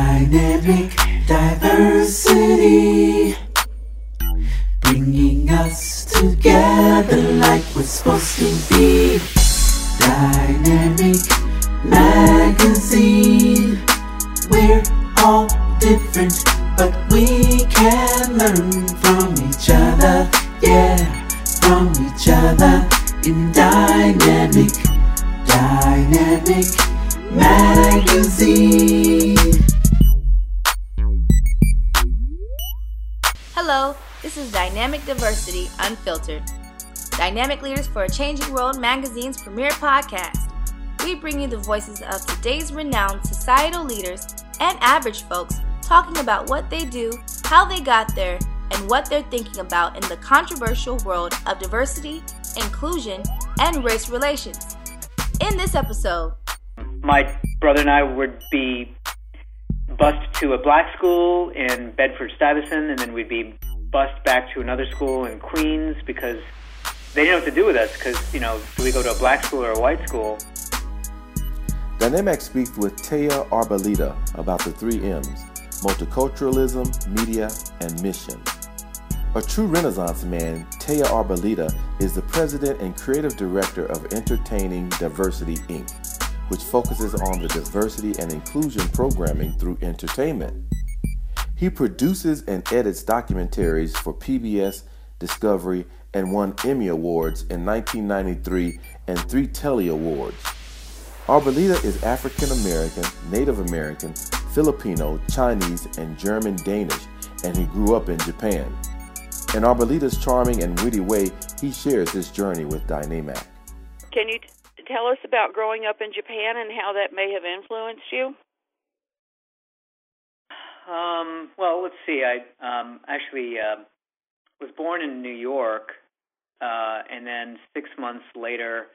Dynamic diversity. Bringing us together like we're supposed to be. Dynamic magazine. We're all different, but we can learn from each other. Yeah, from each other in dynamic, dynamic magazine. Hello, this is DyNAMC Diversity Unfiltered. DyNAMC Leaders for a Changing World magazine's premier podcast. We bring you the voices of today's renowned societal leaders and average folks talking about what they do, how they got there, and what they're thinking about in the controversial world of diversity, inclusion, and race relations. In this episode, my brother and I would be bused to a black school in Bedford Stuyvesant, and then we'd be bused back to another school in Queens because they didn't know what to do with us. Because you know, do we go to a black school or a white school? DyNAMC speaks with Teja Arboleda about the three M's multiculturalism, media, and mission. A true Renaissance man, Teja Arboleda is the president and creative director of Entertaining Diversity Inc., which focuses on the diversity and inclusion programming through entertainment. He produces and edits documentaries for PBS, Discovery, and won Emmy Awards in 1993 and three Telly Awards. Arboleda is African American, Native American, Filipino, Chinese, and German Danish, and he grew up in Japan. In Arboleda's charming and witty way, he shares his journey with DyNAMC. Can you tell us about growing up in Japan and how that may have influenced you? Um, well, let's see. I um, actually uh, was born in New York, uh, and then six months later,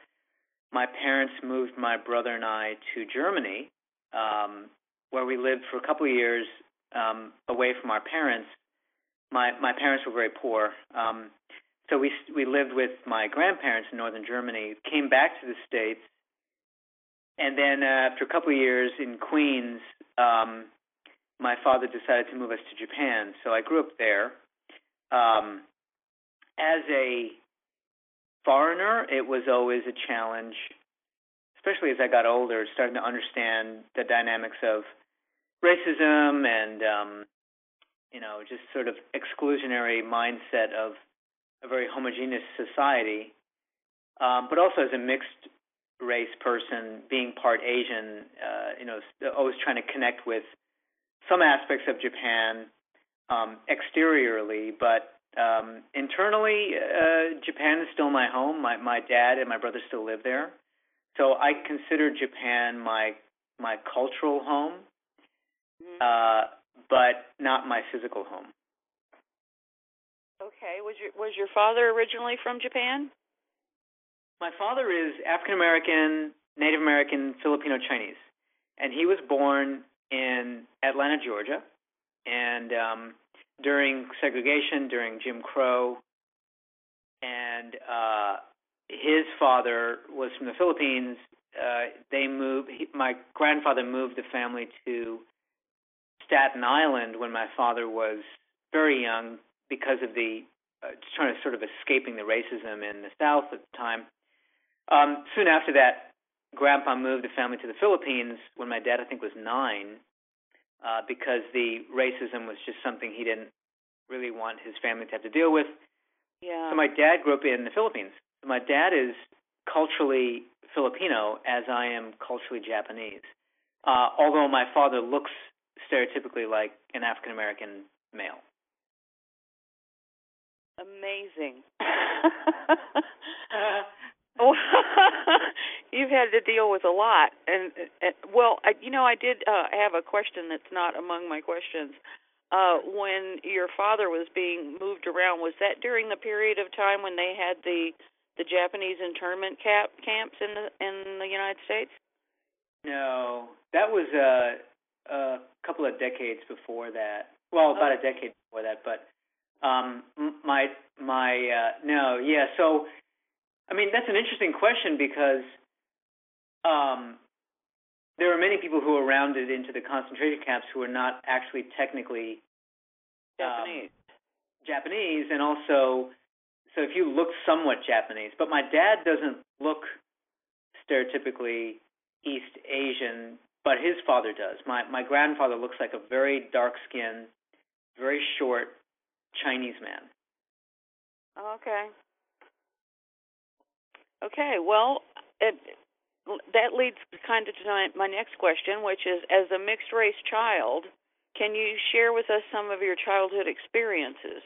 my parents moved my brother and I to Germany, um, where we lived for a couple of years um, away from our parents. My my parents were very poor, um, so we we lived with my grandparents in northern Germany. Came back to the states, and then uh, after a couple of years in Queens, um, my father decided to move us to Japan. So I grew up there. Um, as a foreigner, it was always a challenge, especially as I got older, starting to understand the dynamics of racism and um, you know just sort of exclusionary mindset of a very homogeneous society. Um, but also as a mixed race person, being part Asian, uh, you know, always trying to connect with some aspects of Japan um, exteriorly, but um, internally, uh, Japan is still my home. My my dad and my brother still live there, so I consider Japan my my cultural home, Mm-hmm. uh, but not my physical home. Okay. Was your was your father originally from Japan? My father is African American, Native American, Filipino Chinese, and he was born in Atlanta, Georgia, and um, during segregation, during Jim Crow, and uh, his father was from the Philippines. Uh, they moved. He, my grandfather moved the family to Staten Island when my father was very young because of the trying to sort of escaping the racism in the South at the time. Um, soon after that, Grandpa moved the family to the Philippines when my dad, I think, was nine, uh, because the racism was just something he didn't really want his family to have to deal with. Yeah. So my dad grew up in the Philippines. My dad is culturally Filipino, as I am culturally Japanese. Uh, although my father looks stereotypically like an African American male. Amazing. You've had to deal with a lot, and uh, well, I, you know, I did uh, have a question that's not among my questions. Uh, when your father was being moved around, was that during the period of time when they had the the Japanese internment cap camps in the in the United States? No, that was a, a couple of decades before that. Well, about a decade before that, but um, my my uh, no, yeah. So, I mean, that's an interesting question because um, there are many people who were rounded into the concentration camps who are not actually technically Japanese. Um, Japanese, and also, so if you look somewhat Japanese, but my dad doesn't look stereotypically East Asian, but his father does. My my grandfather looks like a very dark skinned, very short Chinese man. Okay. Okay. Well, it, that leads kind of to my, my next question, which is: as a mixed race child, can you share with us some of your childhood experiences?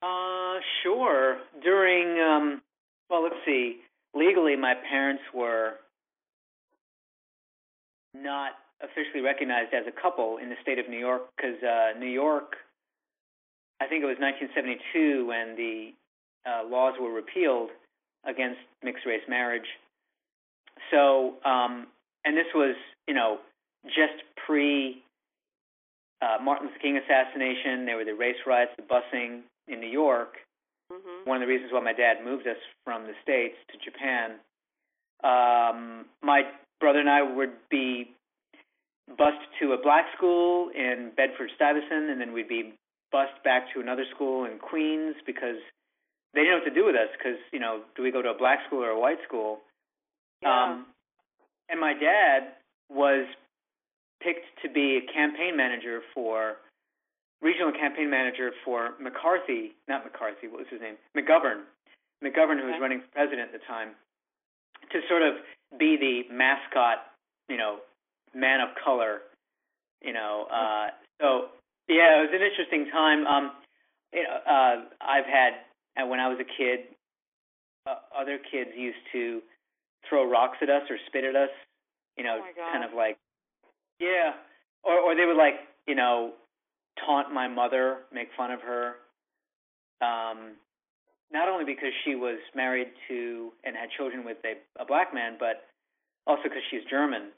Uh, sure. During, um, well, let's see. Legally, my parents were not officially recognized as a couple in the state of New York because uh, New York, I think it was 1972 when the uh, laws were repealed against mixed race marriage. So, um, and this was, you know, just pre uh, Martin Luther King assassination. There were the race riots, the busing in New York. Mm-hmm. One of the reasons why my dad moved us from the states to Japan. Um, my brother and I would be bused to a black school in Bedford Stuyvesant, and then we'd be bused back to another school in Queens because they didn't know what to do with us. Because you know, do we go to a black school or a white school? Yeah. Um, and my dad was picked to be a campaign manager for regional campaign manager for McCarthy, not McCarthy, what was his name? McGovern. McGovern, who was Okay. running for president at the time, to sort of be the mascot, you know, man of color, you know. Uh, so yeah, it was an interesting time. Um, you know, uh, I've had uh, when I was a kid, uh, other kids used to throw rocks at us or spit at us, you know, Oh kind of like, yeah, or or they would like, you know, taunt my mother, make fun of her. Um, not only because she was married to and had children with a, a black man, but also because she's German.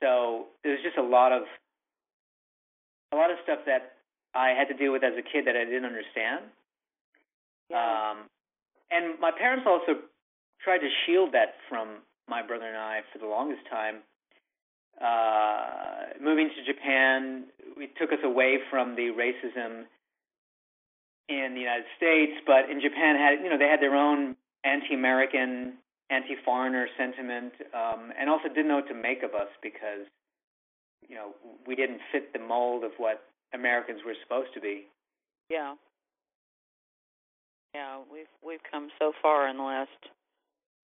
So there's just a lot of a lot of stuff that I had to deal with as a kid that I didn't understand. Yeah. Um, and my parents also tried to shield that from my brother and I for the longest time. Uh, moving to Japan, we took us away from the racism in the United States, but in Japan had you know they had their own anti-American, anti-foreigner sentiment, um, and also didn't know what to make of us because you know we didn't fit the mold of what Americans were supposed to be. Yeah. Yeah, we've we've come so far in the last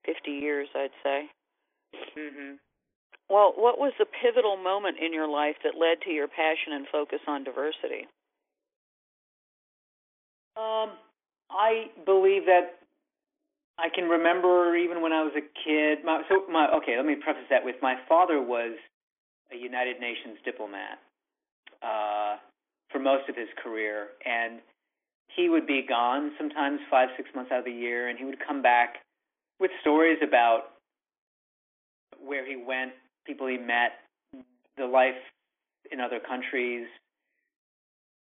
fifty years, I'd say. Mm-hmm. Well, what was the pivotal moment in your life that led to your passion and focus on diversity? Um, I believe that I can remember even when I was a kid. My, so my okay, let me preface that with my father was a United Nations diplomat uh, for most of his career, and he would be gone sometimes five, six months out of the year, and he would come back with stories about where he went, people he met, the life in other countries,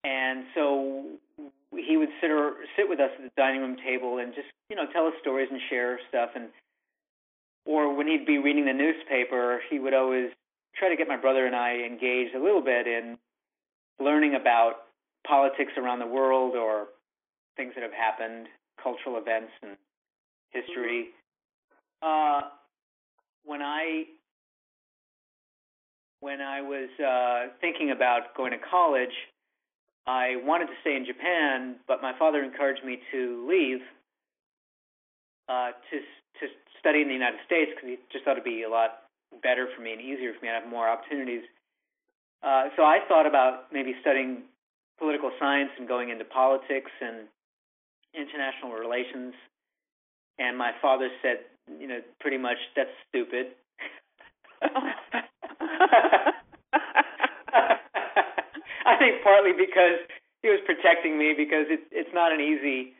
and so he would sit or sit with us at the dining room table and just you know tell us stories and share stuff. And or when he'd be reading the newspaper he would always try to get my brother and I engaged a little bit in learning about politics around the world or things that have happened cultural events and history. Uh when I when I was uh thinking about going to college I wanted to stay in Japan, but my father encouraged me to leave uh, to to study in the United States because he just thought it'd be a lot better for me and easier for me. I'd have more opportunities. Uh, so I thought about maybe studying political science and going into politics and international relations. And my father said, you know, pretty much that's stupid. I think partly because he was protecting me because it's it's not an easy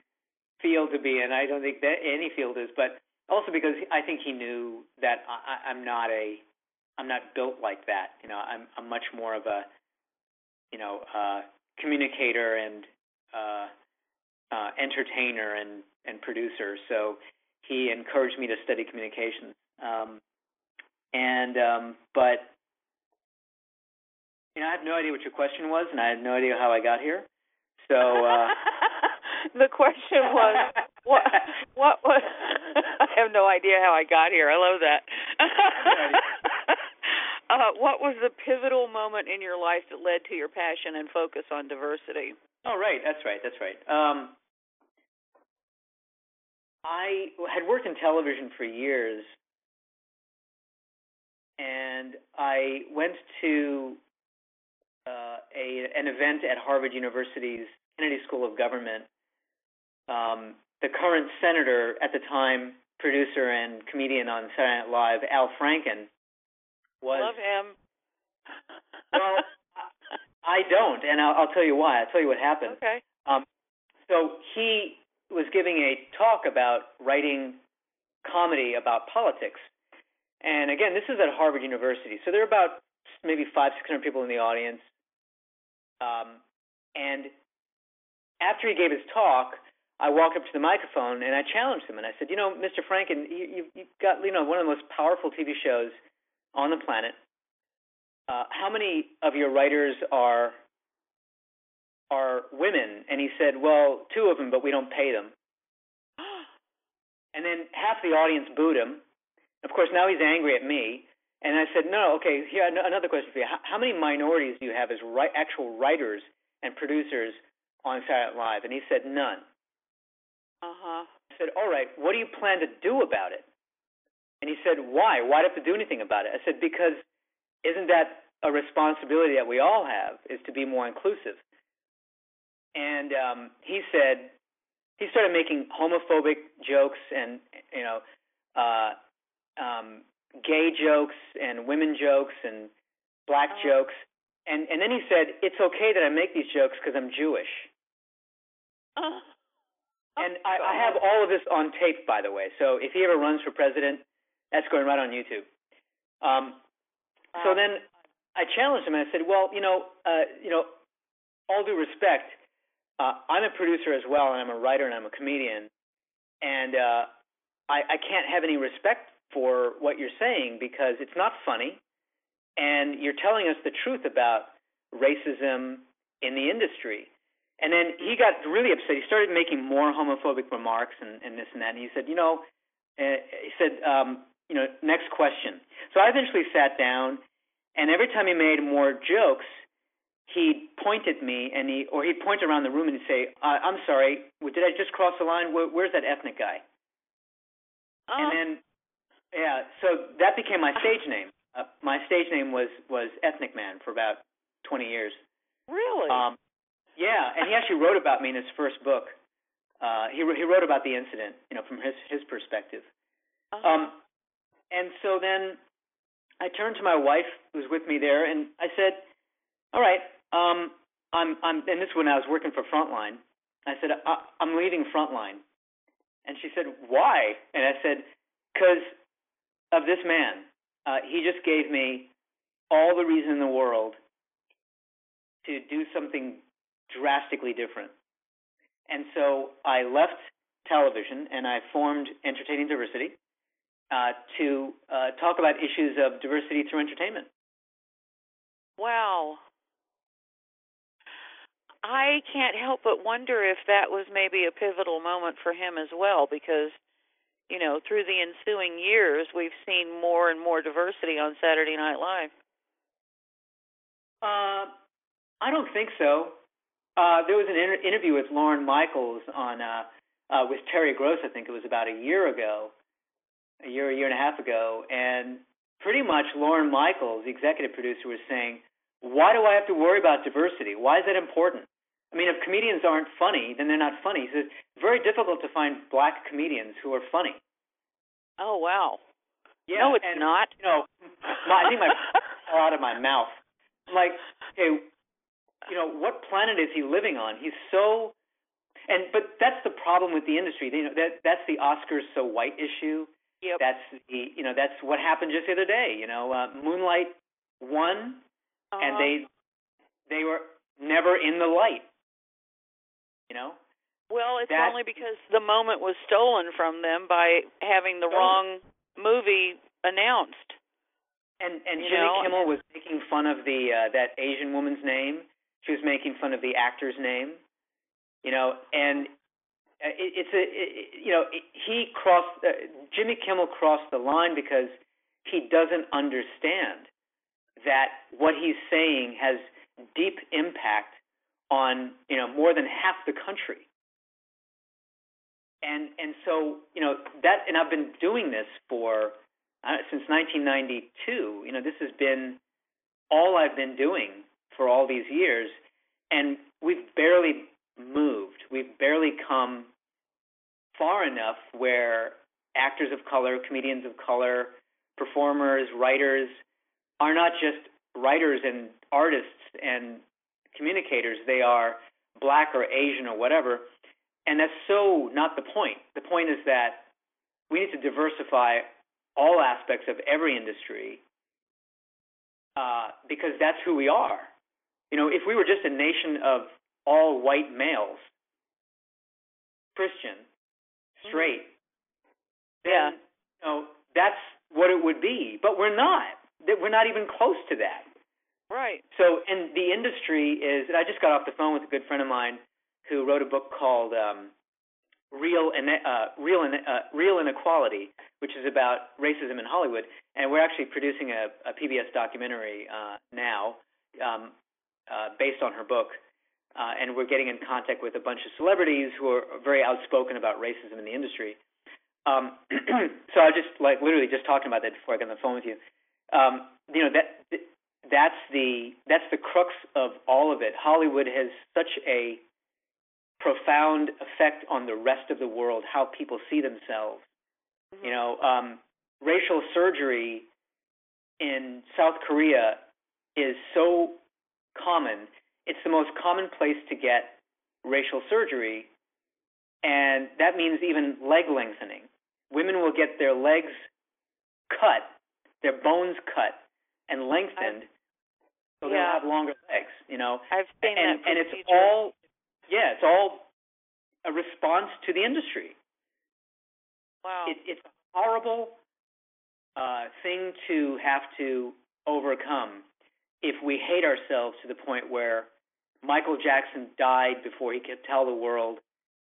field to be in. I don't think that any field is, but also because I think he knew that I, I'm not a I'm not built like that. You know, I'm I'm much more of a you know uh, communicator and uh, uh, entertainer and and producer. So he encouraged me to study communications. Um, and um, but you know, I have no idea what your question was, and I have no idea how I got here. So uh, the question was what what was have no idea how I got here. I love that. uh, what was the pivotal moment in your life that led to your passion and focus on diversity? Oh, right. That's right. That's right. Um, I had worked in television for years, and I went to uh, a an event at Harvard University's Kennedy School of Government. Um, the current senator at the time, producer and comedian on Saturday Night Live, Al Franken, was love him. well, I don't, and I'll, I'll tell you why. I'll tell you what happened. Okay. Um, so he was giving a talk about writing comedy about politics, and again, this is at Harvard University. So there are about maybe five, six hundred people in the audience. Um, and after he gave his talk, I walked up to the microphone and I challenged him and I said, you know, Mr. Franken, you, you've, you've got you know one of the most powerful TV shows on the planet. Uh, how many of your writers are are women? And he said, well, two of them, but we don't pay them. And then half the audience booed him. Of course, now he's angry at me. And I said, no, okay, here another question for you. How, how many minorities do you have as ri- actual writers and producers on Saturday Night Live? And he said, none. Uh huh. I said, all right, what do you plan to do about it? And he said, why? Why do I have to do anything about it? I said, because isn't that a responsibility that we all have is to be more inclusive? And um, he said, he started making homophobic jokes and, you know, uh, um, gay jokes and women jokes and black Oh. jokes. And and then he said, "It's okay that I make these jokes because I'm Jewish." Oh. And I, I have all of this on tape, by the way. So if he ever runs for president, that's going right on YouTube. Um, so then I challenged him and I said, "Well, you know, uh, you know, all due respect, uh, I'm a producer as well, and I'm a writer and I'm a comedian, and uh, I, I can't have any respect for what you're saying because it's not funny, and you're telling us the truth about racism in the industry." And then he got really upset. He started making more homophobic remarks and, and this and that. And he said, you know, uh, he said, um, you know, next question. So I eventually sat down, and every time he made more jokes, he'd point at me and he, or he'd point around the room and he'd say, uh, "I'm sorry, did I just cross the line? Where, where's that ethnic guy?" Oh. And then, yeah, so that became my stage name. Uh, my stage name was was Ethnic Man for about 20 years. really? Um, yeah, and he actually wrote about me in his first book. Uh, he he wrote about the incident, you know, from his his perspective. Uh-huh. Um, and so then I turned to my wife, who was with me there, and I said, "All right, um, I'm I'm." And this is when I was working for Frontline. I said, I, "I'm leaving Frontline," and she said, "Why?" And I said, "Because of this man. Uh, he just gave me all the reason in the world to do something drastically different." And so I left television and I formed Entertaining Diversity uh, to uh, talk about issues of diversity through entertainment. Wow. I can't help but wonder if that was maybe a pivotal moment for him as well because you know, through the ensuing years we've seen more and more diversity on Saturday Night Live. Uh, I don't think so. Uh, there was an inter- interview with Lorne Michaels on uh, uh, with Terry Gross. I think it was about a year ago, a year, a year and a half ago, and pretty much Lorne Michaels, the executive producer, was saying, "Why do I have to worry about diversity? Why is that important? I mean, if comedians aren't funny, then they're not funny." He says it's very difficult to find black comedians who are funny. Oh wow. Yeah, no, it's and, not. You know, my, I think my fell out of my mouth. I'm like, okay, you know, what planet is he living on? He's so, and but that's the problem with the industry. You know, that that's the Oscars so white issue. Yep. That's the, you know, that's what happened just the other day. You know, uh, Moonlight won, and Uh-huh. they they were never in the light. You know, Well, it's that- only because the moment was stolen from them by having the Stolen. wrong movie announced. And and You Jimmy know, Kimmel was making fun of the uh, that Asian woman's name. She was making fun of the actor's name. You know, and uh, it, it's a it, you know it, he crossed uh, Jimmy Kimmel crossed the line because he doesn't understand that what he's saying has deep impact on you know more than half the country and and so you know that and I've been doing this for uh, since 1992 you know this has been all I've been doing for all these years and we've barely moved we've barely come far enough where actors of color comedians of color performers writers are not just writers and artists and communicators they are black or asian or whatever and that's so not the point. The point is that we need to diversify all aspects of every industry uh, because that's who we are. You know, if we were just a nation of all white males, Christian, straight, Yeah. then you know that's what it would be. But we're not. We're not even close to that. Right. So, and the industry is. And I just got off the phone with a good friend of mine who wrote a book called um, "Real Ine- uh, Real Ine- uh, Reel Inequality," which is about racism in Hollywood. And we're actually producing a, a PBS documentary uh, now um, uh, based on her book. Uh, and we're getting in contact with a bunch of celebrities who are very outspoken about racism in the industry. Um, so I just like literally just talking about that before I got on the phone with you. Um, you know that that's the that's the crux of all of it. Hollywood has such a profound effect on the rest of the world, how people see themselves. Mm-hmm. You know, um, racial surgery in South Korea is so common. It's the most common place to get racial surgery, and that means even leg lengthening. Women will get their legs cut, their bones cut, and lengthened, so Yeah. they'll have longer legs. You know, I've seen and that and it's all yeah, it's all a response to the industry. wow. It, it's a horrible uh, thing to have to overcome if we hate ourselves to the point where Michael Jackson died before he could tell the world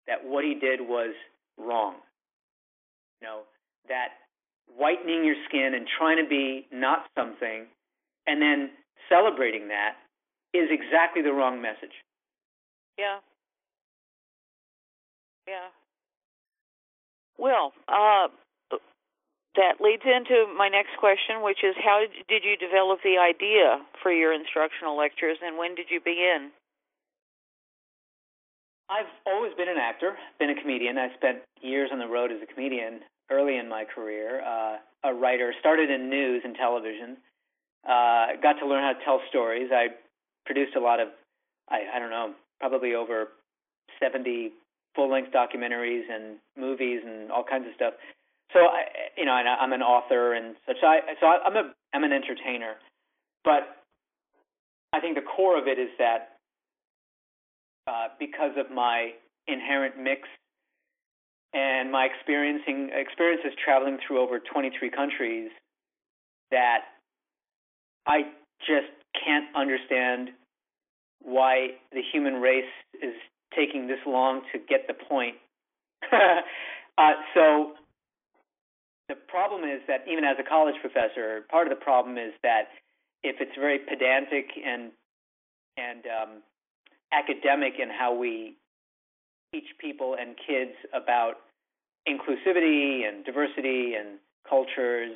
that what he did was wrong. You know, that whitening your skin and trying to be not something and then celebrating that is exactly the wrong message. Yeah. Yeah. Well, uh, that leads into my next question, which is how did you develop the idea for your instructional lectures, and when did you begin? I've always been an actor, been a comedian. I spent years on the road as a comedian early in my career. Uh, a writer, started in news and television. Uh, got to learn how to tell stories. I produced a lot of, I, I don't know, probably over 70 full-length documentaries and movies and all kinds of stuff. So I, you know, and I'm an author and such. I, so I, I'm a, I'm an entertainer, but I think the core of it is that uh, because of my inherent mix and my experiencing experiences traveling through over 23 countries, that I just can't understand why the human race is taking this long to get the point. uh, so the problem is that even as a college professor, part of the problem is that if it's very pedantic and and um, academic in how we teach people and kids about inclusivity and diversity and cultures,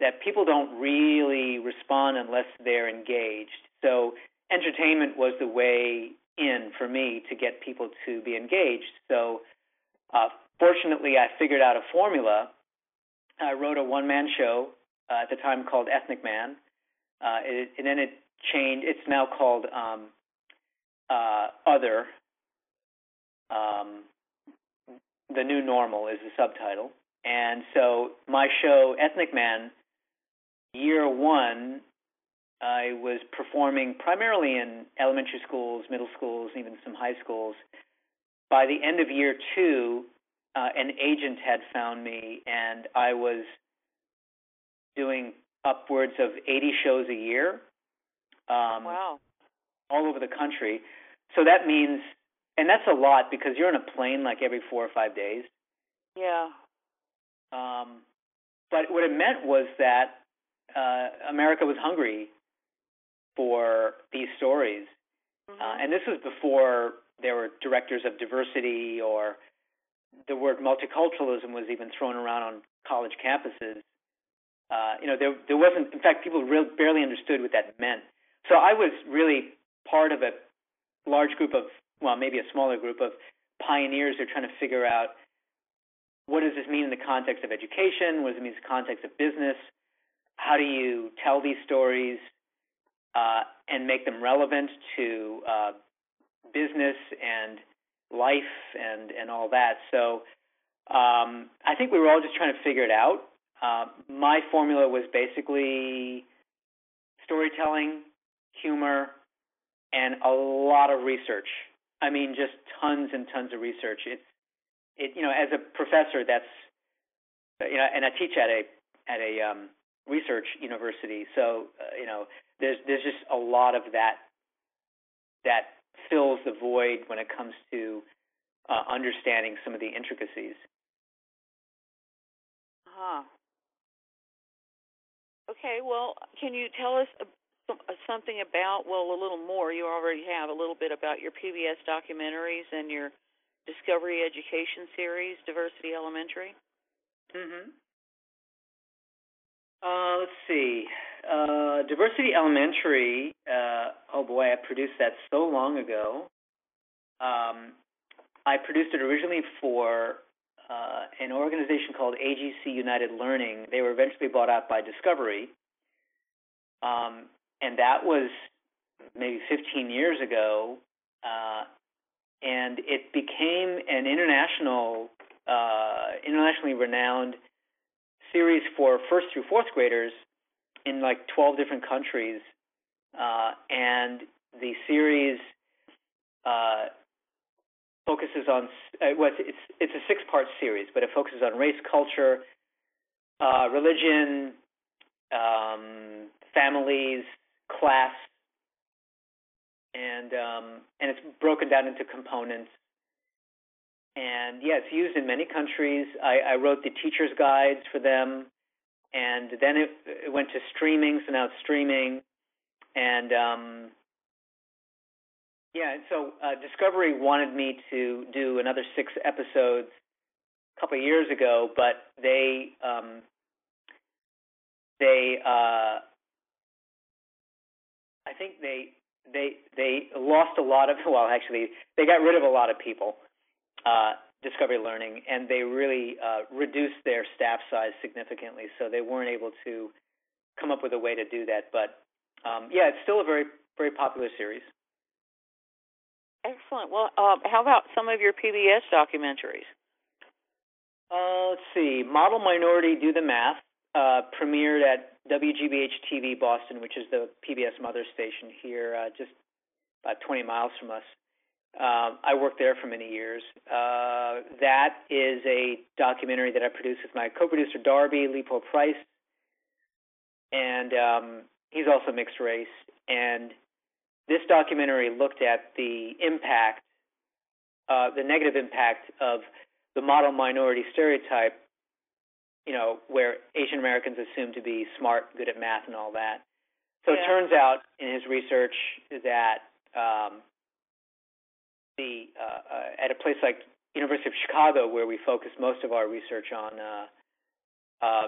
that people don't really respond unless they're engaged. So entertainment was the way in for me to get people to be engaged. So uh, fortunately, I figured out a formula. I wrote a one-man show uh, at the time called Ethnic Man, uh, it, and then it changed. It's now called um, uh, Other. Um, the New Normal is the subtitle. And so my show, Ethnic Man, year one, I was performing primarily in elementary schools, middle schools, even some high schools. By the end of year two, uh, an agent had found me, and I was doing upwards of 80 shows a year. Um, wow. All over the country. So that means, and that's a lot because you're on a plane like every four or five days. Yeah. Um, but what it meant was that uh, America was hungry for these stories. Mm-hmm. Uh, and this was before there were directors of diversity or the word multiculturalism was even thrown around on college campuses. Uh, you know, there there wasn't. In fact, people real, barely understood what that meant. So I was really part of a large group of, well, maybe a smaller group of pioneers who are trying to figure out what does this mean in the context of education? What does it mean in the context of business? How do you tell these stories uh, and make them relevant to uh, business and life and and all that? So um, I think we were all just trying to figure it out. Uh, my formula was basically storytelling, humor, and a lot of research. I mean, just tons and tons of research. It's it you know as a professor that's you know and I teach at a at a um, research university, so uh, you know there's there's just a lot of that that fills the void when it comes to uh, understanding some of the intricacies. Huh. Okay, well, can you tell us something about, well, a little more, you already have, a little bit about your PBS documentaries and your Discovery Education series, Diversity Elementary? Mm-hmm. Uh, let's see. Uh, Diversity Elementary, uh, oh boy, I produced that so long ago. Um, I produced it originally for uh, an organization called AGC United Learning. They were eventually bought out by Discovery. Um, and that was maybe 15 years ago. Uh, and it became an international, uh, internationally renowned series for first through fourth graders in like 12 different countries. Uh, and the series uh, focuses on uh, well, it's it's a six part series, but it focuses on race, culture, uh, religion, um, families, class, and um, and it's broken down into components. And yeah, it's used in many countries. I, I wrote the teachers' guides for them, and then it, it went to streaming. So now it's streaming, and um, yeah, and so uh, Discovery wanted me to do another six episodes a couple of years ago, but they um, they uh, I think they they they lost a lot of well actually they got rid of a lot of people uh, Discovery Learning and they really uh, reduced their staff size significantly, so they weren't able to come up with a way to do that. But um, yeah, it's still a very very popular series. Excellent. Well, um, how about some of your PBS documentaries? Uh, let's see. Model Minority Do the Math uh, premiered at WGBH TV Boston, which is the PBS mother station here, uh, just about 20 miles from us. Um, I worked there for many years. Uh, that is a documentary that I produced with my co-producer Darby Li Po Price, and um, he's also mixed race. And this documentary looked at the impact, uh, the negative impact of the model minority stereotype, you know, where Asian Americans assumed to be smart, good at math, and all that. So Yeah. it turns out in his research that um, the uh, uh, at a place like University of Chicago, where we focus most of our research on uh, uh,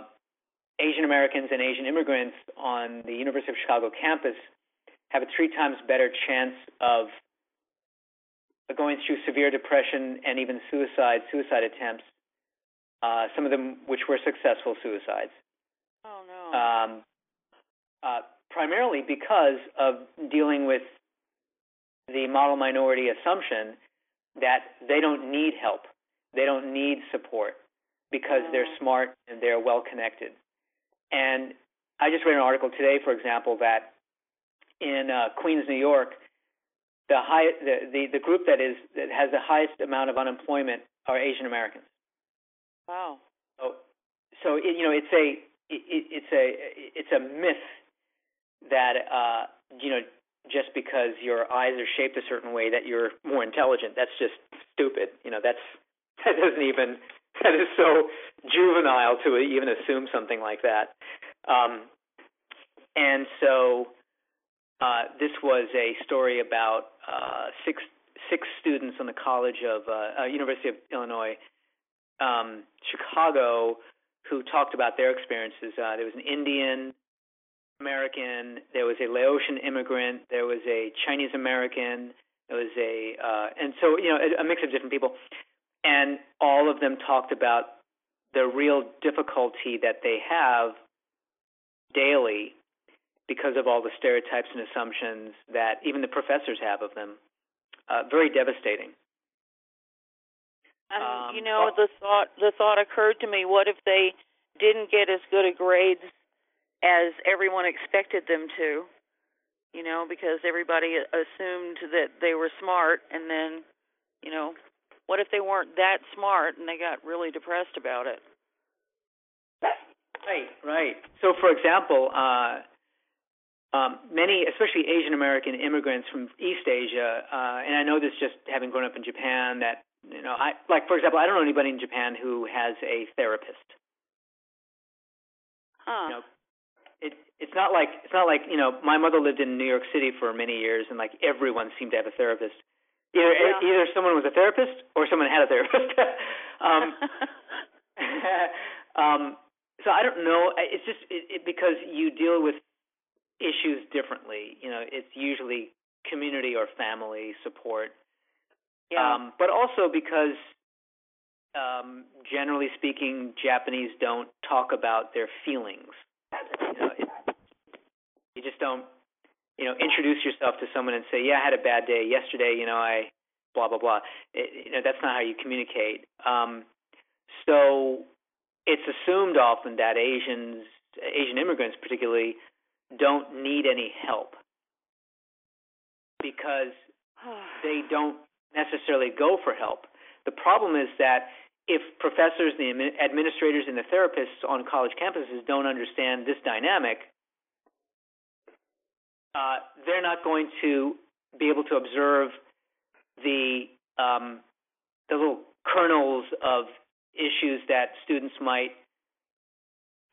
Asian Americans and Asian immigrants on the University of Chicago campus, have a three times better chance of going through severe depression and even suicide, suicide attempts. Uh, some of them which were successful suicides. Oh no. Um, uh, primarily because of dealing with the model minority assumption that they don't need help, they don't need support because they're Mm. smart and they're well connected. And I just read an article today, for example, that in uh, Queens, New York, the high the, the the group that is that has the highest amount of unemployment are Asian Americans. wow. So, so it, you know, it's a it, it's a it's a myth that uh, you know just because your eyes are shaped a certain way that you're more intelligent. That's just stupid. You know, that's that doesn't even that is so juvenile to even assume something like that. Um, and so uh, this was a story about uh, six six students on the College of uh, uh, University of Illinois, um, Chicago, who talked about their experiences. Uh, there was an Indian American, there was a Laotian immigrant, there was a Chinese American, there was a, uh, and so you know a, a mix of different people, and all of them talked about the real difficulty that they have daily because of all the stereotypes and assumptions that even the professors have of them. Uh, very devastating. And Um, you know, the thought the thought occurred to me: what if they didn't get as good a grades as everyone expected them to? You know, because everybody assumed that they were smart, and then, you know, what if they weren't that smart and they got really depressed about it? Right, right. So, for example, uh, um, many, especially Asian American immigrants from East Asia, uh, and I know this just having grown up in Japan, that you know, I like, for example, I don't know anybody in Japan who has a therapist. Huh? You know, it's not like it's not like you know, my mother lived in New York City for many years, and like everyone seemed to have a therapist. Either Yeah. either someone was a therapist or someone had a therapist. um, um, so I don't know. It's just it, it, because you deal with issues differently. You know, it's usually community or family support, yeah. um, but also because, um, generally speaking, Japanese don't talk about their feelings. You know, you just don't. You know, introduce yourself to someone and say, "Yeah, I had a bad day yesterday. You know, I blah blah blah." It, you know, that's not how you communicate. Um, so it's assumed often that Asians, Asian immigrants particularly, don't need any help because they don't necessarily go for help. The problem is that if professors, the administrators, and the therapists on college campuses don't understand this dynamic, uh, they're not going to be able to observe the um, the little kernels of issues that students might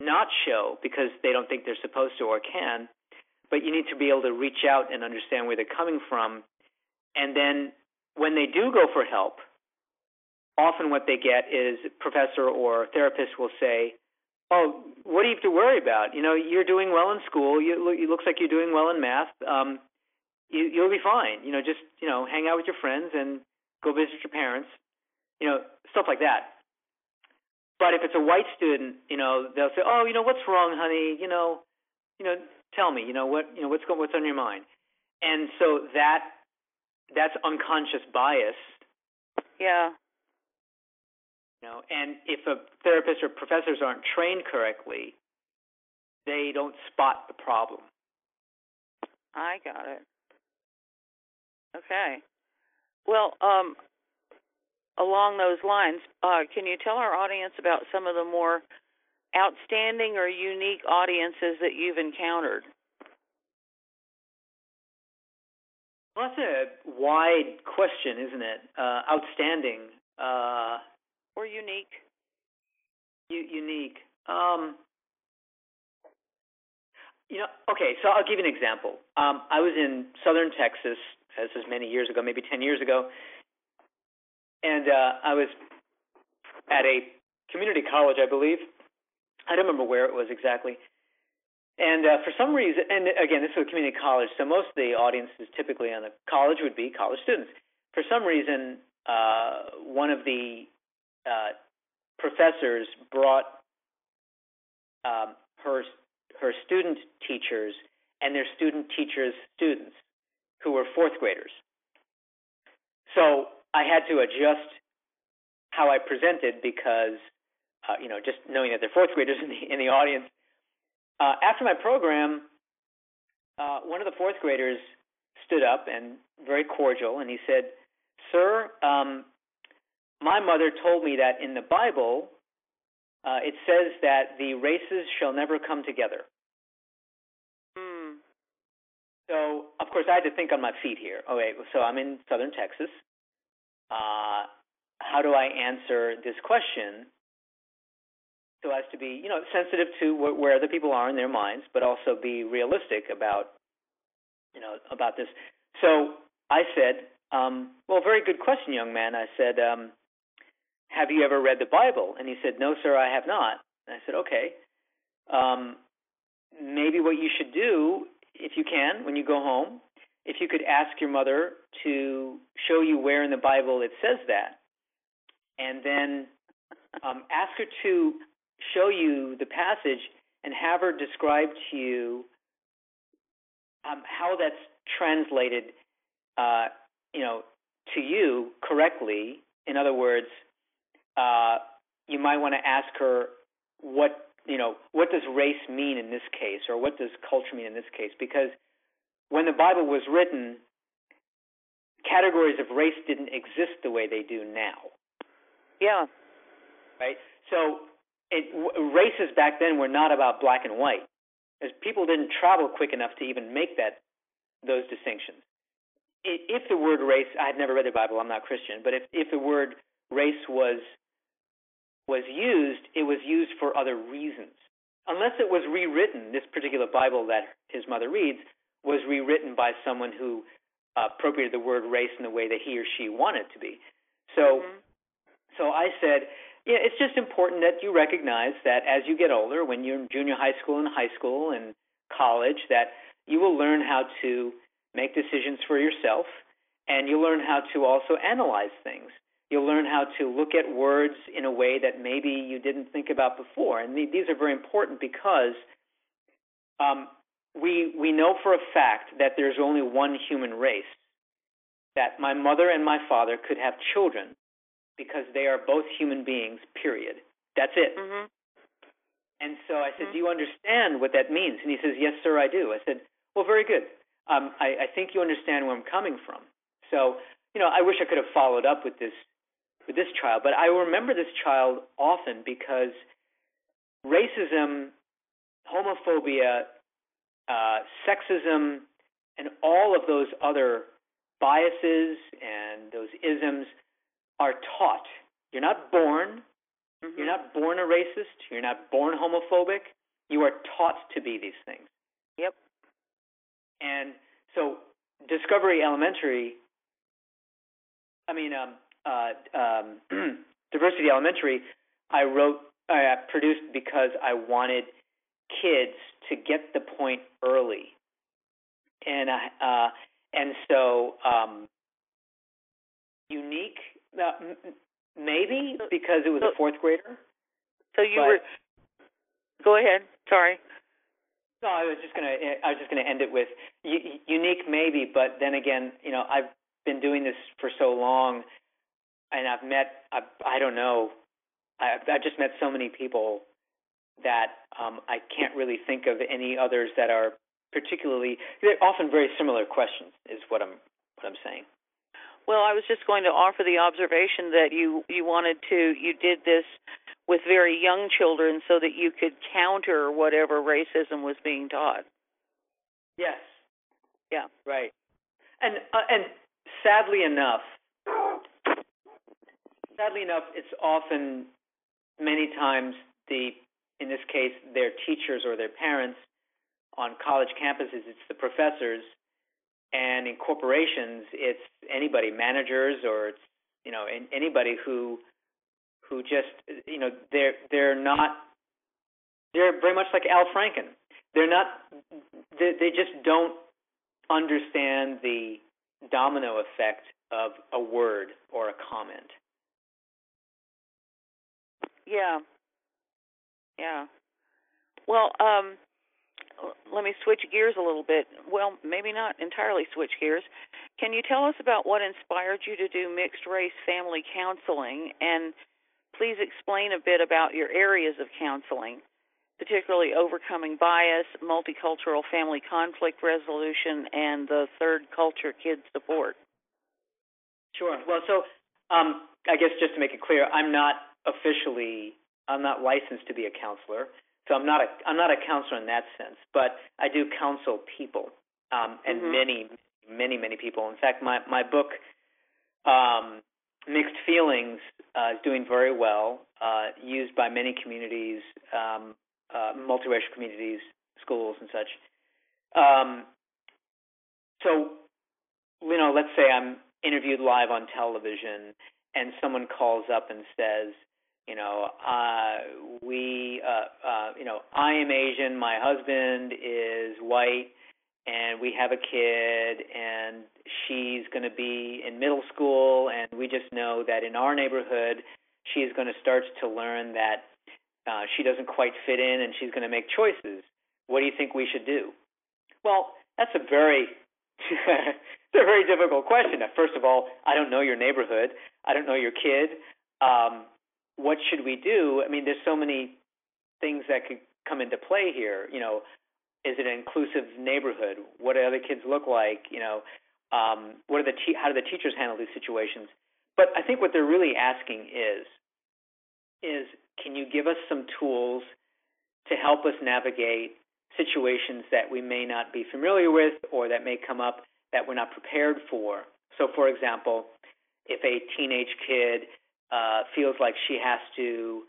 not show because they don't think they're supposed to or can. But you need to be able to reach out and understand where they're coming from. And then when they do go for help, often what they get is professor or therapist will say, "Oh, what do you have to worry about? You know, you're doing well in school. You it looks like you're doing well in math. Um, you, you'll be fine. You know, just you know, hang out with your friends and go visit your parents. You know, stuff like that." But if it's a white student, you know, they'll say, "Oh, you know, what's wrong, honey? You know, you know, tell me. You know what? You know what's going, what's on your mind?" And so that that's unconscious bias yeah. You know, and if a therapist or professors aren't trained correctly, they don't spot the problem. I got it. Okay. Well, um, along those lines, uh, can you tell our audience about some of the more outstanding or unique audiences that you've encountered? Well, that's a wide question, isn't it? Uh, outstanding, uh, Or unique? u- unique. Um, you know, okay. So I'll give you an example. Um, I was in southern Texas. This many years ago, maybe ten years ago, and uh, I was at a community college, I believe. I don't remember where it was exactly. And uh, for some reason, and again, this was a community college, so most of the audiences typically on the college would be college students. For some reason, uh, one of the uh, professors brought um, her her student teachers and their student teachers' students, who were fourth graders. So I had to adjust how I presented because, uh, you know, just knowing that they're fourth graders in the in the audience. Uh, after my program, uh, one of the fourth graders stood up and very cordial, and he said, "Sir, um, my mother told me that in the Bible, uh, it says that the races shall never come together. Mm. So, of course, I had to think on my feet here. Okay, so I'm in southern Texas. Uh, how do I answer this question so as to be, you know, sensitive to wh- where the people are in their minds, but also be realistic about, you know, about this. So I said, um, "Well, very good question, young man." I said, um, "Have you ever read the Bible?" And he said, "No, sir, I have not." And I said, "Okay." Um, maybe what you should do, if you can, when you go home, if you could ask your mother to show you where in the Bible it says that, and then um, ask her to show you the passage and have her describe to you um, how that's translated, uh, you know, to you correctly. In other words, uh, you might want to ask her what you know what does race mean in this case, or what does culture mean in this case, because when the Bible was written, categories of race didn't exist the way they do now. Yeah. Right. So it, w- races back then were not about black and white, as people didn't travel quick enough to even make that those distinctions. If the word race, I had never read the Bible, I'm not Christian, but if if the word race was was used, it was used for other reasons. Unless it was rewritten, this particular Bible that his mother reads was rewritten by someone who uh, appropriated the word race in the way that he or she wanted it to be. So, Mhm. so I said, yeah, it's just important that you recognize that as you get older, when you're in junior high school and high school and college, that you will learn how to make decisions for yourself, and you'll learn how to also analyze things. How to look at words in a way that maybe you didn't think about before, and these are very important because um, we we know for a fact that there's only one human race. That my mother and my father could have children because they are both human beings. Period. That's it. Mhm. And so I said, Mhm. "Do you understand what that means?" And he says, "Yes, sir, I do." I said, "Well, very good. Um, I, I think you understand where I'm coming from." So, you know, I wish I could have followed up with this with this child, but I remember this child often because racism, homophobia, uh, sexism, and all of those other biases and those isms are taught. You're not born Mhm. you're not born a racist. You're not born homophobic. You are taught to be these things. Yep. And so, Discovery Elementary, I mean, um, uh, um, Diversity Elementary, I wrote, I produced because I wanted kids to get the point early. And I, uh, and so, um, unique, uh, maybe because it was a fourth grader. So you But- were. Go ahead. Sorry. No, I was just gonna. I was just gonna end it with u- unique, maybe, but then again, you know, I've been doing this for so long, and I've met. I, I don't know. I, I've just met so many people that um, I can't really think of any others that are particularly. They're often very similar questions, is what I'm what I'm saying. Well, I was just going to offer the observation that you you wanted to you did this with very young children so that you could counter whatever racism was being taught. Yes. Yeah. Right. And uh, and sadly enough, sadly enough, it's often many times the in this case their teachers or their parents on college campuses. It's the professors, and in corporations, it's anybody, managers or it's you know anybody who who just you know they're they're not they're very much like Al Franken. They're not they, they just don't understand the domino effect of a word or a comment. Yeah. Yeah. Well, um let me switch gears a little bit. Well, maybe not entirely switch gears. Can you tell us about what inspired you to do mixed race family counseling and please explain a bit about your areas of counseling, particularly overcoming bias, multicultural family conflict resolution and the third culture kid support. Sure. Well, so um, I guess just to make it clear, I'm not officially I'm not licensed to be a counselor, so I'm not a I'm not a counselor in that sense. But I do counsel people, um, and Mhm. many, many, many people. In fact, my my book, um, Mixed Feelings, uh, is doing very well. Uh, used by many communities, um, uh, multiracial communities, schools, and such. Um, so, you know, let's say I'm interviewed live on television, and someone calls up and says, you know, uh, we, uh, uh, you know, I am Asian, my husband is white, and we have a kid, and she's going to be in middle school, and we just know that in our neighborhood, she's going to start to learn that uh, she doesn't quite fit in, and she's going to make choices. What do you think we should do? Well, that's a very it's a very difficult question. First of all, I don't know your neighborhood. I don't know your kid. Um, what should we do? I mean, there's so many things that could come into play here. You know, is it an inclusive neighborhood? What do other kids look like? You know, um, what are the te- how do the teachers handle these situations? But I think what they're really asking is, is can you give us some tools to help us navigate situations that we may not be familiar with or that may come up that we're not prepared for. So, for example, if a teenage kid uh, feels like she has to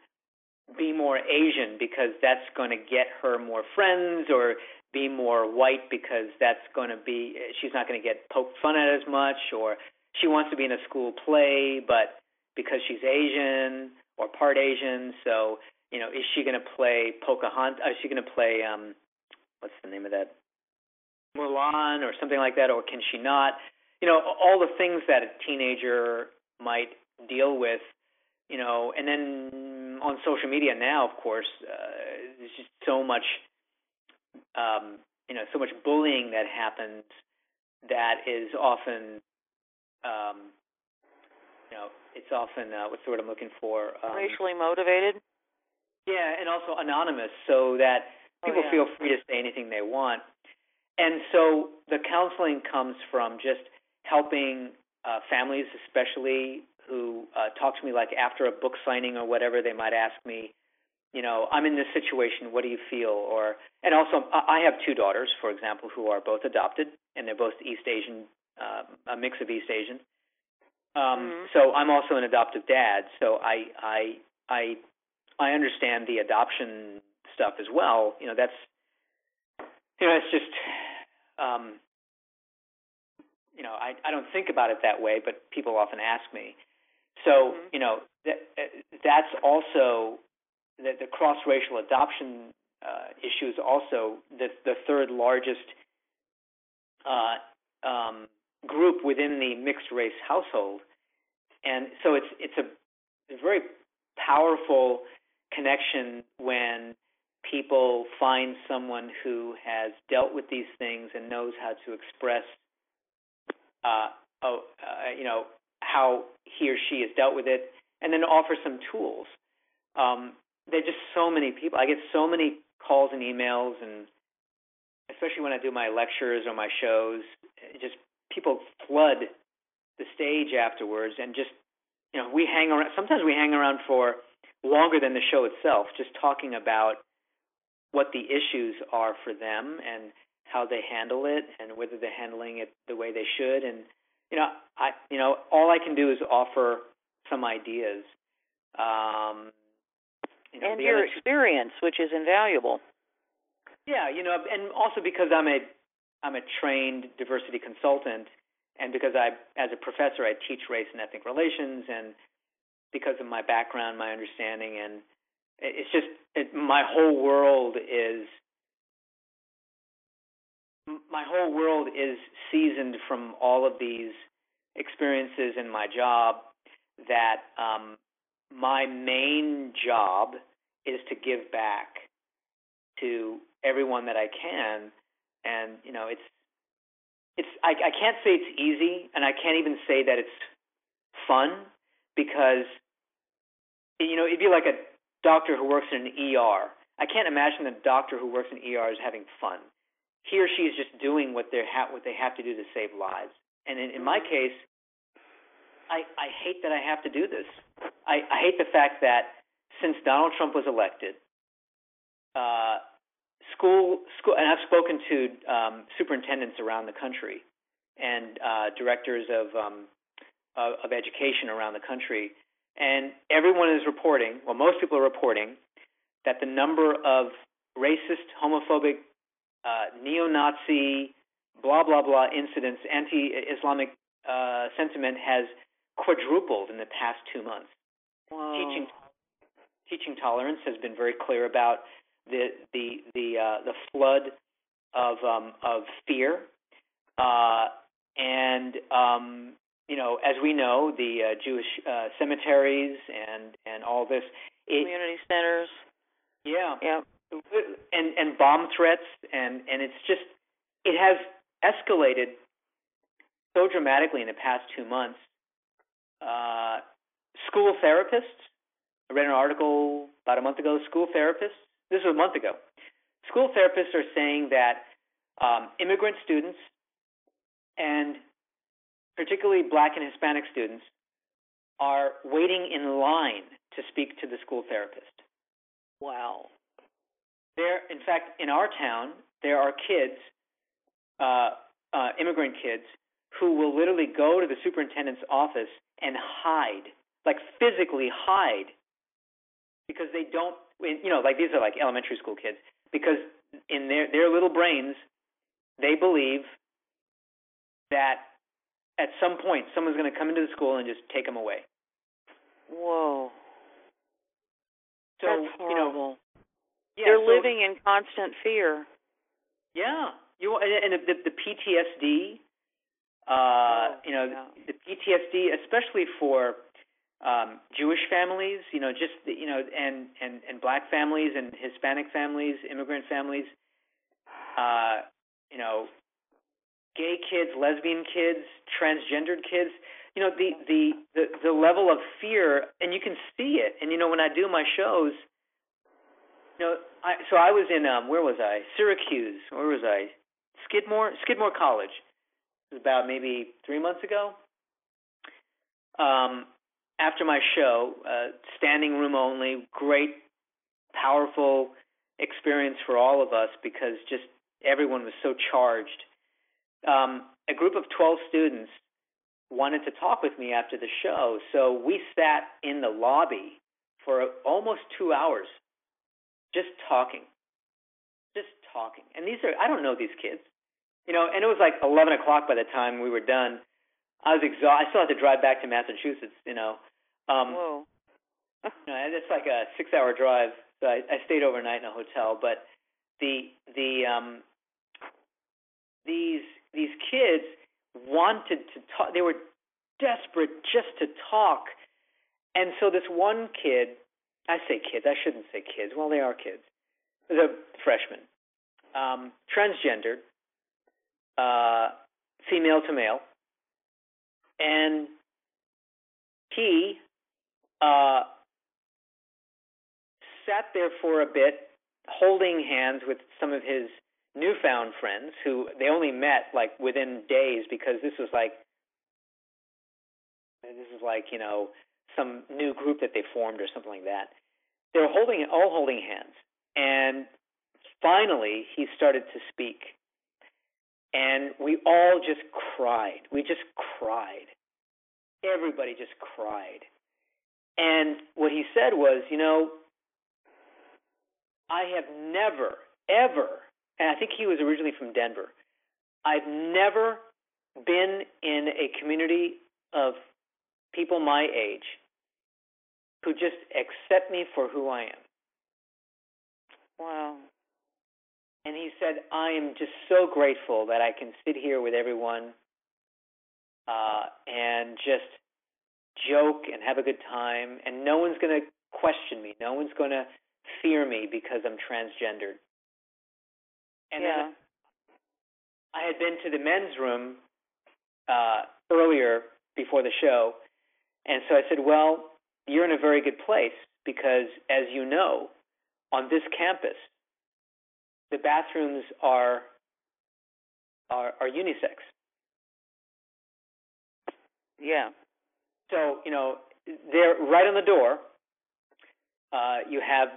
be more Asian because that's going to get her more friends, or be more white because that's going to be she's not going to get poked fun at as much, or she wants to be in a school play, but because she's Asian or part Asian, so you know, is she going to play Pocahontas? Is she going to play um, what's the name of that Mulan or something like that, or can she not? You know, all the things that a teenager might deal with. You know, and then on social media now, of course, uh, there's just so much, um, you know, so much bullying that happens that is often, um, you know, it's often uh, what's the word I'm looking for? Um, Racially motivated. yeah, and also anonymous, so that people oh, yeah. feel free to say anything they want. And so the counseling comes from just helping uh, families, especially who uh, talk to me like after a book signing or whatever. They might ask me, you know, I'm in this situation. What do you feel? Or and also, I I have two daughters, for example, who are both adopted, and they're both East Asian, uh, a mix of East Asian. Um, Mhm. So I'm also an adoptive dad. So I I I I understand the adoption stuff as well. You know, that's you know, it's just um you know, I I don't think about it that way, but people often ask me. So, Mhm. you know, that uh, that's also the, the cross-racial adoption uh, issue is also the the third largest uh, um, group within the mixed race household, and so it's it's a, a very powerful connection when people find someone who has dealt with these things and knows how to express, uh, oh, uh, you know, how he or she has dealt with it, and then offer some tools. Um, there are just so many people. I get so many calls and emails, and especially when I do my lectures or my shows, just people flood the stage afterwards, and just you know, we hang around. Sometimes we hang around for longer than the show itself, just talking about what the issues are for them and how they handle it, and whether they're handling it the way they should. And you know, I you know, all I can do is offer some ideas. Um, you know, and your other- experience, which is invaluable. yeah, you know, and also because I'm a I'm a trained diversity consultant, and because I, as a professor, I teach race and ethnic relations, and because of my background, my understanding, and it's just it, my whole world is my whole world is seasoned from all of these experiences in my job that um, my main job is to give back to everyone that I can, and you know it's it's I, I can't say it's easy, and I can't even say that it's fun because you know it'd be like a doctor who works in an ER. I can't imagine a doctor who works in ER is having fun. He or she is just doing what they ha- what they have to do to save lives. And in, in my case, I I hate that I have to do this. I I hate the fact that since Donald Trump was elected, uh, school school, and I've spoken to um, superintendents around the country and uh, directors of, um, of of education around the country, and everyone is reporting. Well, most people are reporting that the number of racist, homophobic, uh, neo-Nazi, blah blah blah incidents, anti-Islamic uh, sentiment has quadrupled in the past two months. Wow. Teaching teaching tolerance has been very clear about the the the uh, the flood of um, of fear, uh, and um, you know, as we know, the uh, Jewish uh, cemeteries and and all this. It, Community centers. yeah, Yeah. And and bomb threats and and it's just it has escalated so dramatically in the past two months. Uh, school therapists. I read an article about a month ago. School therapists. This was a month ago. School therapists are saying that um, immigrant students and particularly Black and Hispanic students are waiting in line to speak to the school therapist. Wow. There, in fact, in our town, there are kids, uh, uh, immigrant kids, who will literally go to the superintendent's office and hide, like physically hide, because they don't, you know, like these are like elementary school kids, because in their their little brains, they believe that at some point someone's going to come into the school and just take them away. Whoa. So That's you know, horrible. Yeah, They're so- living in constant fear. Yeah, you and and the the PTSD, uh, you know, yeah. the PTSD, especially for um, Jewish families, you know, just the, you know, and and and black families and Hispanic families, immigrant families, uh, you know, gay kids, lesbian kids, transgendered kids. You know, the the the the level of fear, and you can see it. And you know, when I do my shows, know, I so I was in um where was I? Syracuse. Where was I? Skidmore Skidmore College. It was about maybe three months ago. Um, after my show, uh, standing room only, great, powerful experience for all of us because just everyone was so charged. Um, a group of 12 students wanted to talk with me after the show, so we sat in the lobby for almost two hours just talking. Just talking. And these are, I don't know these kids. You know, and it was like 11 o'clock by the time we were done. I was exhausted. I still had to drive back to Massachusetts, you know. Um, Whoa. no, it's like a six-hour drive. So I, I stayed overnight in a hotel. But the the um, these these kids wanted to talk. They were desperate just to talk. And so this one kid, I say kids. I shouldn't say kids. Well, they are kids. The freshman, um, transgendered, uh, female to male, and he uh, sat there for a bit, holding hands with some of his newfound friends who they only met like within days because this was like this is like you know some new group that they formed or something like that. They were holding all holding hands, and finally he started to speak, and we all just cried. We just cried. Everybody just cried. And what he said was, you know, I have never, ever, and I think he was originally from Denver, I've never been in a community of people my age who just accept me for who I am. Wow. And he said, I am just so grateful that I can sit here with everyone uh, and just joke and have a good time, and no one's going to question me. No one's going to fear me because I'm transgendered. And yeah. then I had been to the men's room uh, earlier before the show, and so I said, Well, you're in a very good place because, as you know, on this campus, the bathrooms are are, are unisex. yeah. So, you know, they're right on the door. uh, you have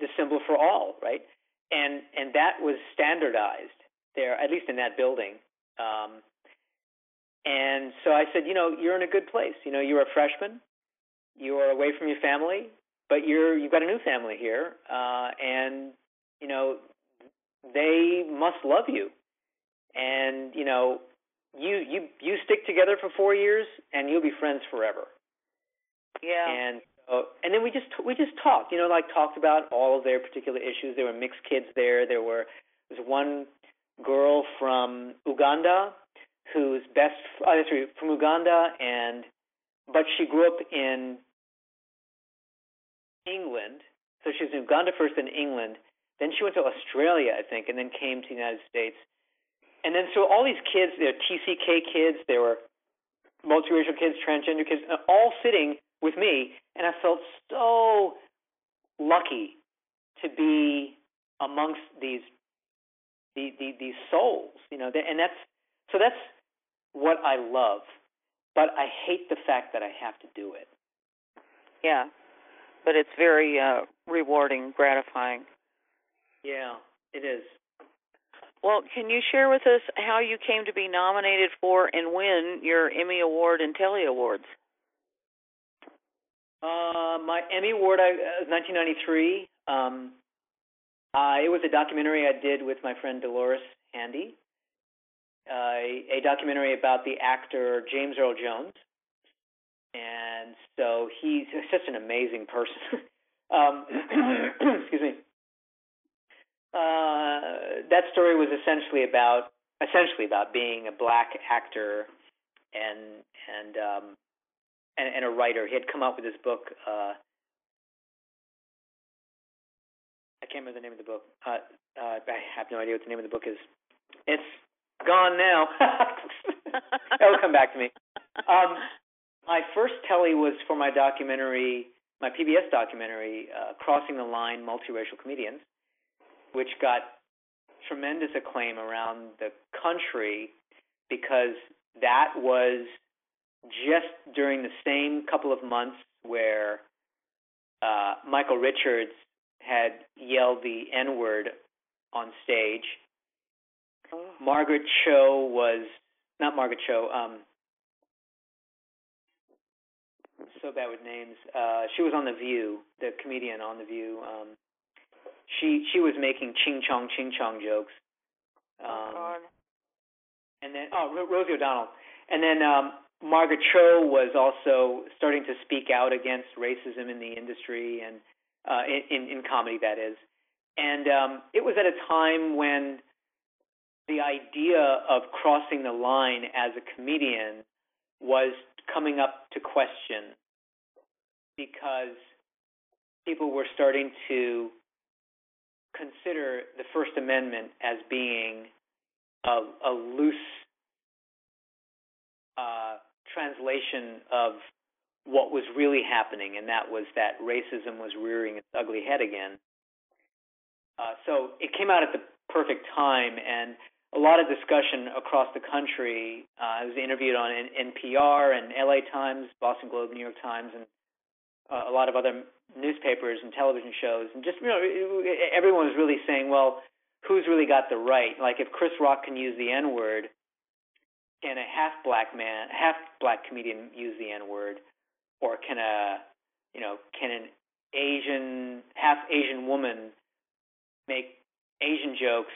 the symbol for all, right? And and that was standardized there, at least in that building. Um, and so I said, you know, you're in a good place. You know, you're a freshman, you are away from your family, but you're you've got a new family here, uh, and you know, they must love you. And you know, you you you stick together for four years, and you'll be friends forever. Yeah. And uh, and then we just we just talked, you know, like talked about all of their particular issues. There were mixed kids there. There were there was one girl from Uganda who's best oh, right, from Uganda and but she grew up in England. So she was in Uganda first in England. Then she went to Australia, I think, and then came to the United States. And then so all these kids, there were TCK kids, they were multiracial kids, transgender kids, uh, all sitting with me, and I felt so lucky to be amongst these the, the, these souls, you know, and that's so that's what I love, but I hate the fact that I have to do it. Yeah, but it's very uh, rewarding, gratifying. Yeah, it is. Well, can you share with us how you came to be nominated for and win your Emmy Award and Telly Awards? Uh, my Emmy Award, I, uh, 1993. Um, uh, it was a documentary I did with my friend Dolores Handy, uh, a documentary about the actor James Earl Jones. And so he's such an amazing person. um, excuse me. Uh, that story was essentially about essentially about being a black actor and and um, and, and a writer. He had come out with this book. Uh, I can't remember the name of the book. Uh, uh, I have no idea what the name of the book is. It's gone now. It'll come back to me. Um, my first telly was for my documentary, my PBS documentary, uh, Crossing the Line: Multiracial Comedians, which got tremendous acclaim around the country because that was just during the same couple of months where uh, Michael Richards had yelled the N word on stage. Oh. Margaret Cho was not Margaret Cho. Um, so bad with names. Uh, she was on The View, the comedian on The View. Um, she she was making ching chong ching chong jokes. Um, oh God. And then oh Rosie O'Donnell, and then um, Margaret Cho was also starting to speak out against racism in the industry and uh, in, in comedy, that is. And um, it was at a time when the idea of crossing the line as a comedian was coming up to question because people were starting to consider the First Amendment as being a, a loose uh, translation of what was really happening, and that was that racism was rearing its ugly head again. Uh, so it came out at the perfect time, and a lot of discussion across the country. Uh, I was interviewed on NPR and LA Times, Boston Globe, New York Times, and uh, a lot of other newspapers and television shows. And just, you know, everyone was really saying, well, who's really got the right? Like, if Chris Rock can use the N word, can a half black man, half black comedian use the N word? or can a you know can an Asian half Asian woman make Asian jokes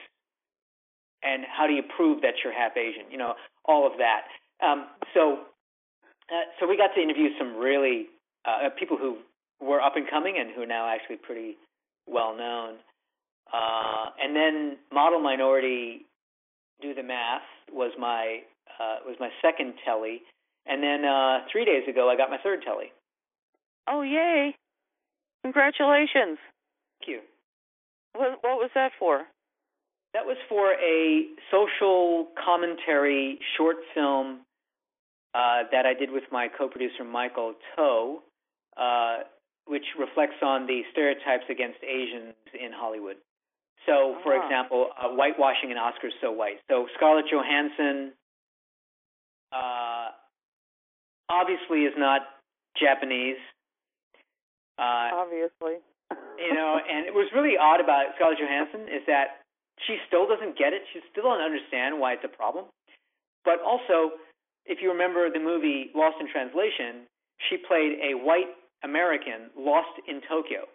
and how do you prove that you're half Asian? You know all of that. Um, so uh, so we got to interview some really uh, people who were up and coming and who are now actually pretty well known. Uh, and then model minority do the math was my uh, was my second telly and then uh, three days ago, I got my third telly. Oh, yay! Congratulations. Thank you. What, what was that for? That was for a social commentary short film uh, that I did with my co-producer Michael Toe, uh, which reflects on the stereotypes against Asians in Hollywood. So, for Ah. example, uh, whitewashing an Oscars so white. So Scarlett Johansson uh, obviously is not Japanese. Uh, Obviously. you know, and it was really odd about Scarlett Johansson is that she still doesn't get it. She still doesn't understand why it's a problem. But also, if you remember the movie Lost in Translation, she played a white American lost in Tokyo.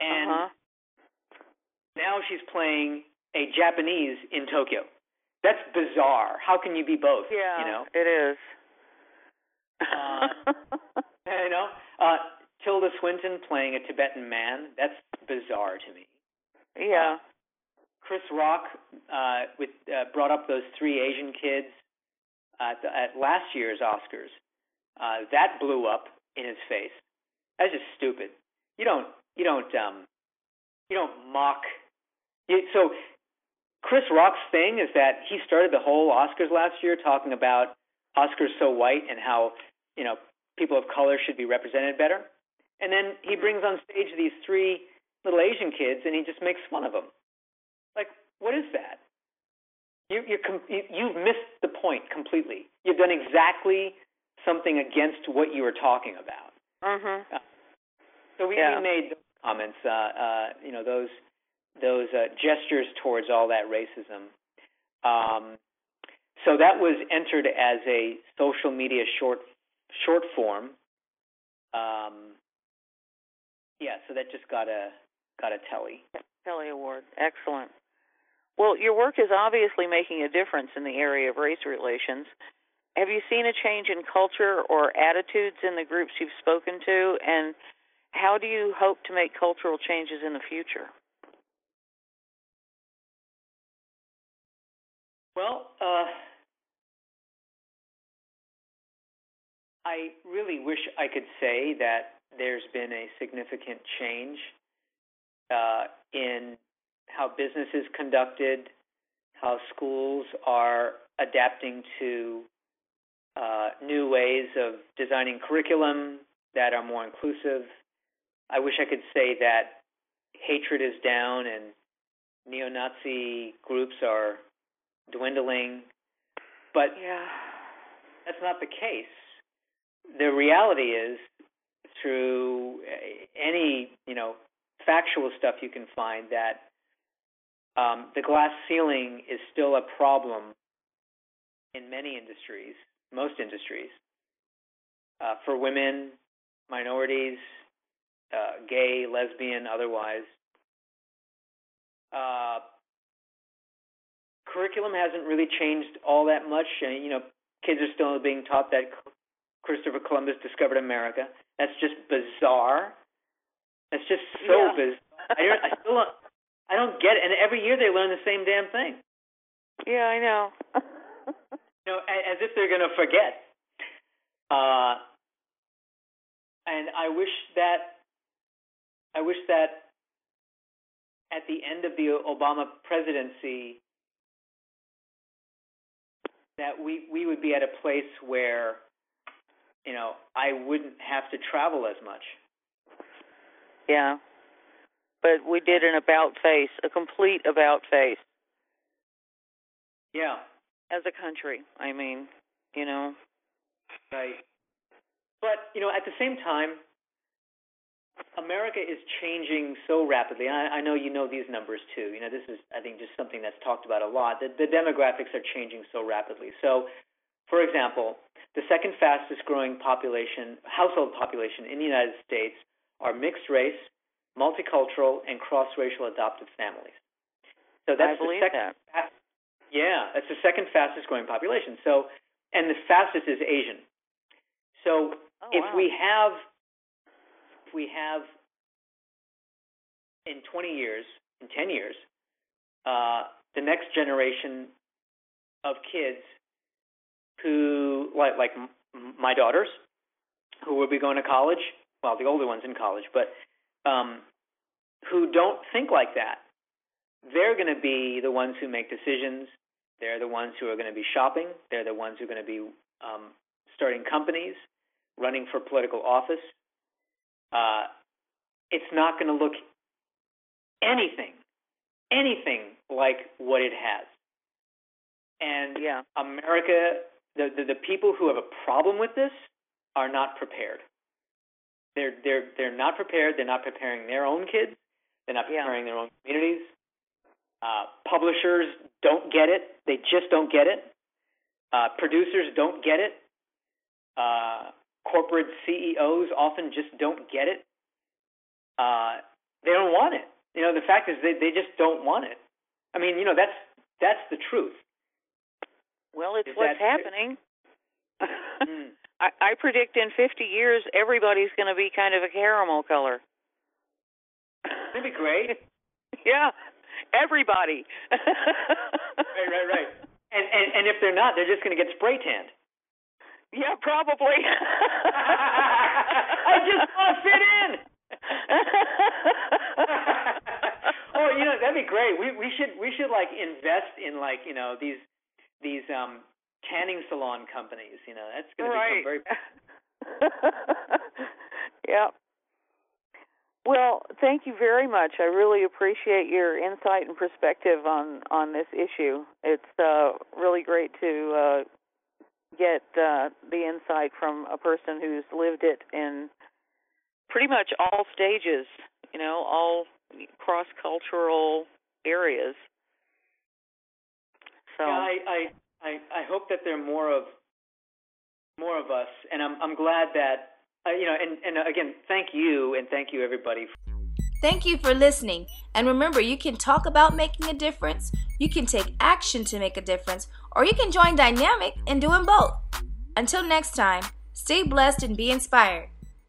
And uh-huh. now she's playing a Japanese in Tokyo. That's bizarre. How can you be both? Yeah, you know, it is. Uh, you know, uh, Tilda Swinton playing a Tibetan man. That's bizarre to me. yeah. Chris Rock uh, with uh, brought up those three Asian kids at, the, at last year's Oscars. Uh, that blew up in his face. That's just stupid. You don't you don't um you don't mock. You, so Chris Rock's thing is that he started the whole Oscars last year talking about Oscars so white and how you know people of color should be represented better. And then he brings on stage these three little Asian kids and he just makes fun of them. Like, what is that? You, you're com- you, you've missed the point completely. You've done exactly something against what you were talking about. Mhm. So we, Yeah. we made those comments, uh, uh, you know, those those uh, gestures towards all that racism. Um, so that was entered as a social media short short form. Um, yeah, so that just got a got a telly. Kelly Award. Excellent. Well, your work is obviously making a difference in the area of race relations. Have you seen a change in culture or attitudes in the groups you've spoken to? And how do you hope to make cultural changes in the future? Well, uh, I really wish I could say that there's been a significant change uh, in how business is conducted, how schools are adapting to uh, new ways of designing curriculum that are more inclusive. I wish I could say that hatred is down and neo Nazi groups are dwindling, but Yeah. that's not the case. The reality is, through any you know factual stuff you can find, that um, the glass ceiling is still a problem in many industries, most industries, uh, for women, minorities, uh, gay, lesbian, otherwise. Uh, curriculum hasn't really changed all that much. And, you know, kids are still being taught that Christopher Columbus discovered America. That's just bizarre. That's just so Yeah. bizarre. I, don't, I still don't, I don't get it. And every year they learn the same damn thing. Yeah, I know. You know, as if they're going to forget. Uh, and I wish that I wish that at the end of the Obama presidency that we we would be at a place where you know I wouldn't have to travel as much. yeah. But we did an about face, a complete about face Yeah, as a country. I mean, you know. right. But you know, at the same time, America is changing so rapidly. I, I know you know these numbers too. You know, this is I think just something that's talked about a lot. The, the demographics are changing so rapidly. So, for example, the second fastest growing population, household population in the United States are mixed race, multicultural, and cross-racial adoptive families. So that's the second that. fa- yeah, that's the second fastest growing population. So, and the fastest is Asian. So Oh, if wow. we have if we have in 20 years, in 10 years, uh, the next generation of kids who like like m- my daughters who will be going to college, well, the older ones in college, but um, who don't think like that. They're going to be the ones who make decisions. They're the ones who are going to be shopping. They're the ones who are going to be um, starting companies, running for political office. Uh, it's not going to look anything, anything like what it has. And Yeah. America, the, the the people who have a problem with this are not prepared. they're they're they're not prepared. They're not preparing their own kids. They're not Yeah. preparing their own communities. Uh, publishers don't get it. They just don't get it. Uh, producers don't get it. Uh, corporate CEOs often just don't get it. Uh, they don't want it. You know, the fact is they they just don't want it. I mean, you know, that's that's the truth. Well, it's Is what's happening. Mm. I, I predict in 50 years everybody's going to be kind of a caramel color. That'd be great. yeah, everybody. Right, right, right. And and and if they're not, they're just going to get spray tanned. Yeah, probably. I just want to fit in. oh, you know that'd be great. We we should we should like invest in like you know these these um tanning salon companies. You know that's going to right. become very. yeah. Well, thank you very much. I really appreciate your insight and perspective on on this issue. It's uh, really great to uh, get uh, the insight from a person who's lived it in pretty much all stages. You know, all cross cultural areas. So Yeah, I, I I I hope that there are more of more of us, and I'm I'm glad that uh, you know, and and uh, again, thank you and thank you everybody Thank you for listening. And remember, you can talk about making a difference, you can take action to make a difference, or you can join DyNAMC in doing both. Until next time, stay blessed and be inspired.